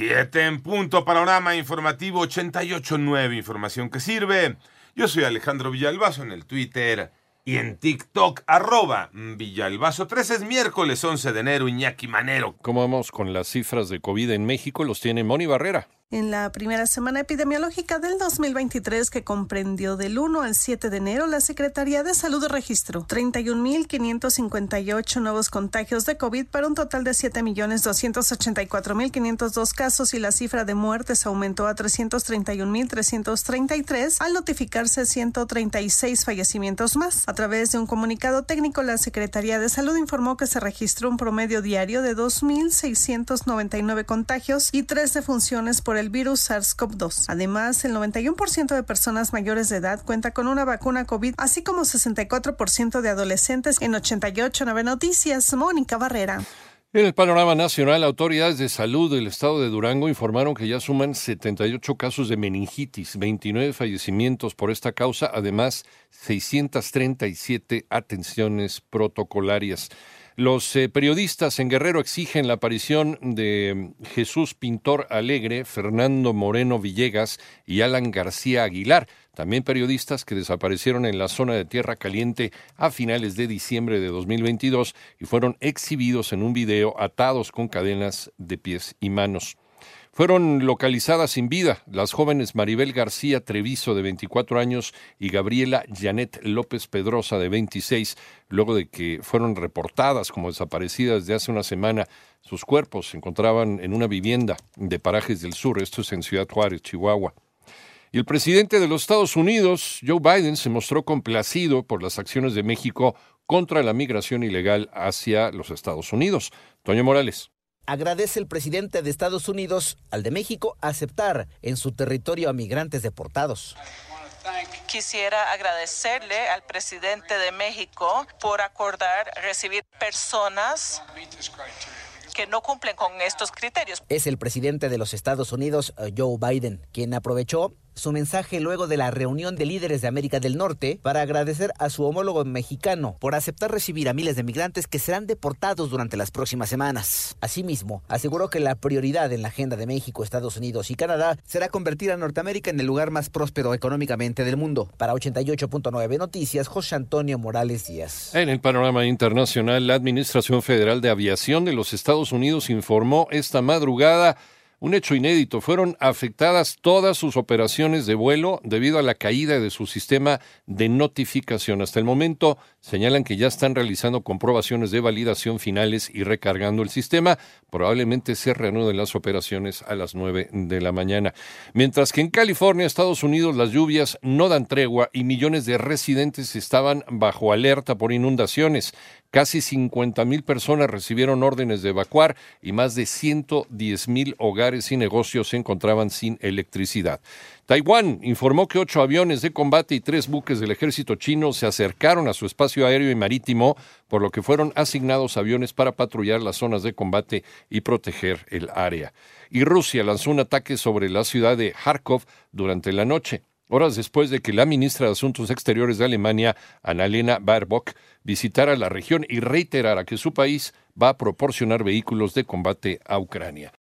Siete en punto, panorama informativo 88.9, información que sirve. Yo soy Alejandro Villalbazo en el Twitter y en TikTok, arroba Villalbazo. 13 es miércoles 11 de enero, Iñaki Manero. ¿Cómo vamos con las cifras de COVID en México? Los tiene Moni Barrera. En la primera semana epidemiológica del 2023, que comprendió del 1 al 7 de enero, la Secretaría de Salud registró 31.558 nuevos contagios de COVID para un total de 7.284.502 casos y la cifra de muertes aumentó a 331.333 al notificarse 136 fallecimientos más. A través de un comunicado técnico, la Secretaría de Salud informó que se registró un promedio diario de 2.699 contagios y tres defunciones por el virus SARS-CoV-2. Además, el 91% de personas mayores de edad cuenta con una vacuna COVID, así como 64% de adolescentes en 88.9 Noticias. Mónica Barrera. En el panorama nacional, autoridades de salud del estado de Durango informaron que ya suman 78 casos de meningitis, 29 fallecimientos por esta causa, además 637 atenciones protocolarias. Los eh, periodistas en Guerrero exigen la aparición de Jesús Pintor Alegre, Fernando Moreno Villegas y Alan García Aguilar, también periodistas que desaparecieron en la zona de Tierra Caliente a finales de diciembre de 2022 y fueron exhibidos en un video atados con cadenas de pies y manos. Fueron localizadas sin vida las jóvenes Maribel García Treviso, de 24 años, y Gabriela Janet López Pedrosa, de 26, luego de que fueron reportadas como desaparecidas desde hace una semana. Sus cuerpos se encontraban en una vivienda de Parajes del Sur, esto es en Ciudad Juárez, Chihuahua. Y el presidente de los Estados Unidos, Joe Biden, se mostró complacido por las acciones de México contra la migración ilegal hacia los Estados Unidos. Toño Morales agradece el presidente de Estados Unidos al de México aceptar en su territorio a migrantes deportados. Quisiera agradecerle al presidente de México por acordar recibir personas que no cumplen con estos criterios. Es el presidente de los Estados Unidos, Joe Biden, quien aprovechó su mensaje luego de la reunión de líderes de América del Norte para agradecer a su homólogo mexicano por aceptar recibir a miles de migrantes que serán deportados durante las próximas semanas. Asimismo, aseguró que la prioridad en la agenda de México, Estados Unidos y Canadá será convertir a Norteamérica en el lugar más próspero económicamente del mundo. Para 88.9 Noticias, José Antonio Morales Díaz. En el panorama internacional, la Administración Federal de Aviación de los Estados Unidos informó esta madrugada un hecho inédito. Fueron afectadas todas sus operaciones de vuelo debido a la caída de su sistema de notificación. Hasta el momento señalan que ya están realizando comprobaciones de validación finales y recargando el sistema. Probablemente se reanuden las operaciones a las 9 de la mañana. Mientras que en California, Estados Unidos, las lluvias no dan tregua y millones de residentes estaban bajo alerta por inundaciones. Casi 50 mil personas recibieron órdenes de evacuar y más de 110 mil hogares y negocios se encontraban sin electricidad. Taiwán informó que ocho aviones de combate y tres buques del ejército chino se acercaron a su espacio aéreo y marítimo, por lo que fueron asignados aviones para patrullar las zonas de combate y proteger el área. Y Rusia lanzó un ataque sobre la ciudad de Kharkov durante la noche horas después de que la ministra de Asuntos Exteriores de Alemania, Annalena Baerbock, visitara la región y reiterara que su país va a proporcionar vehículos de combate a Ucrania.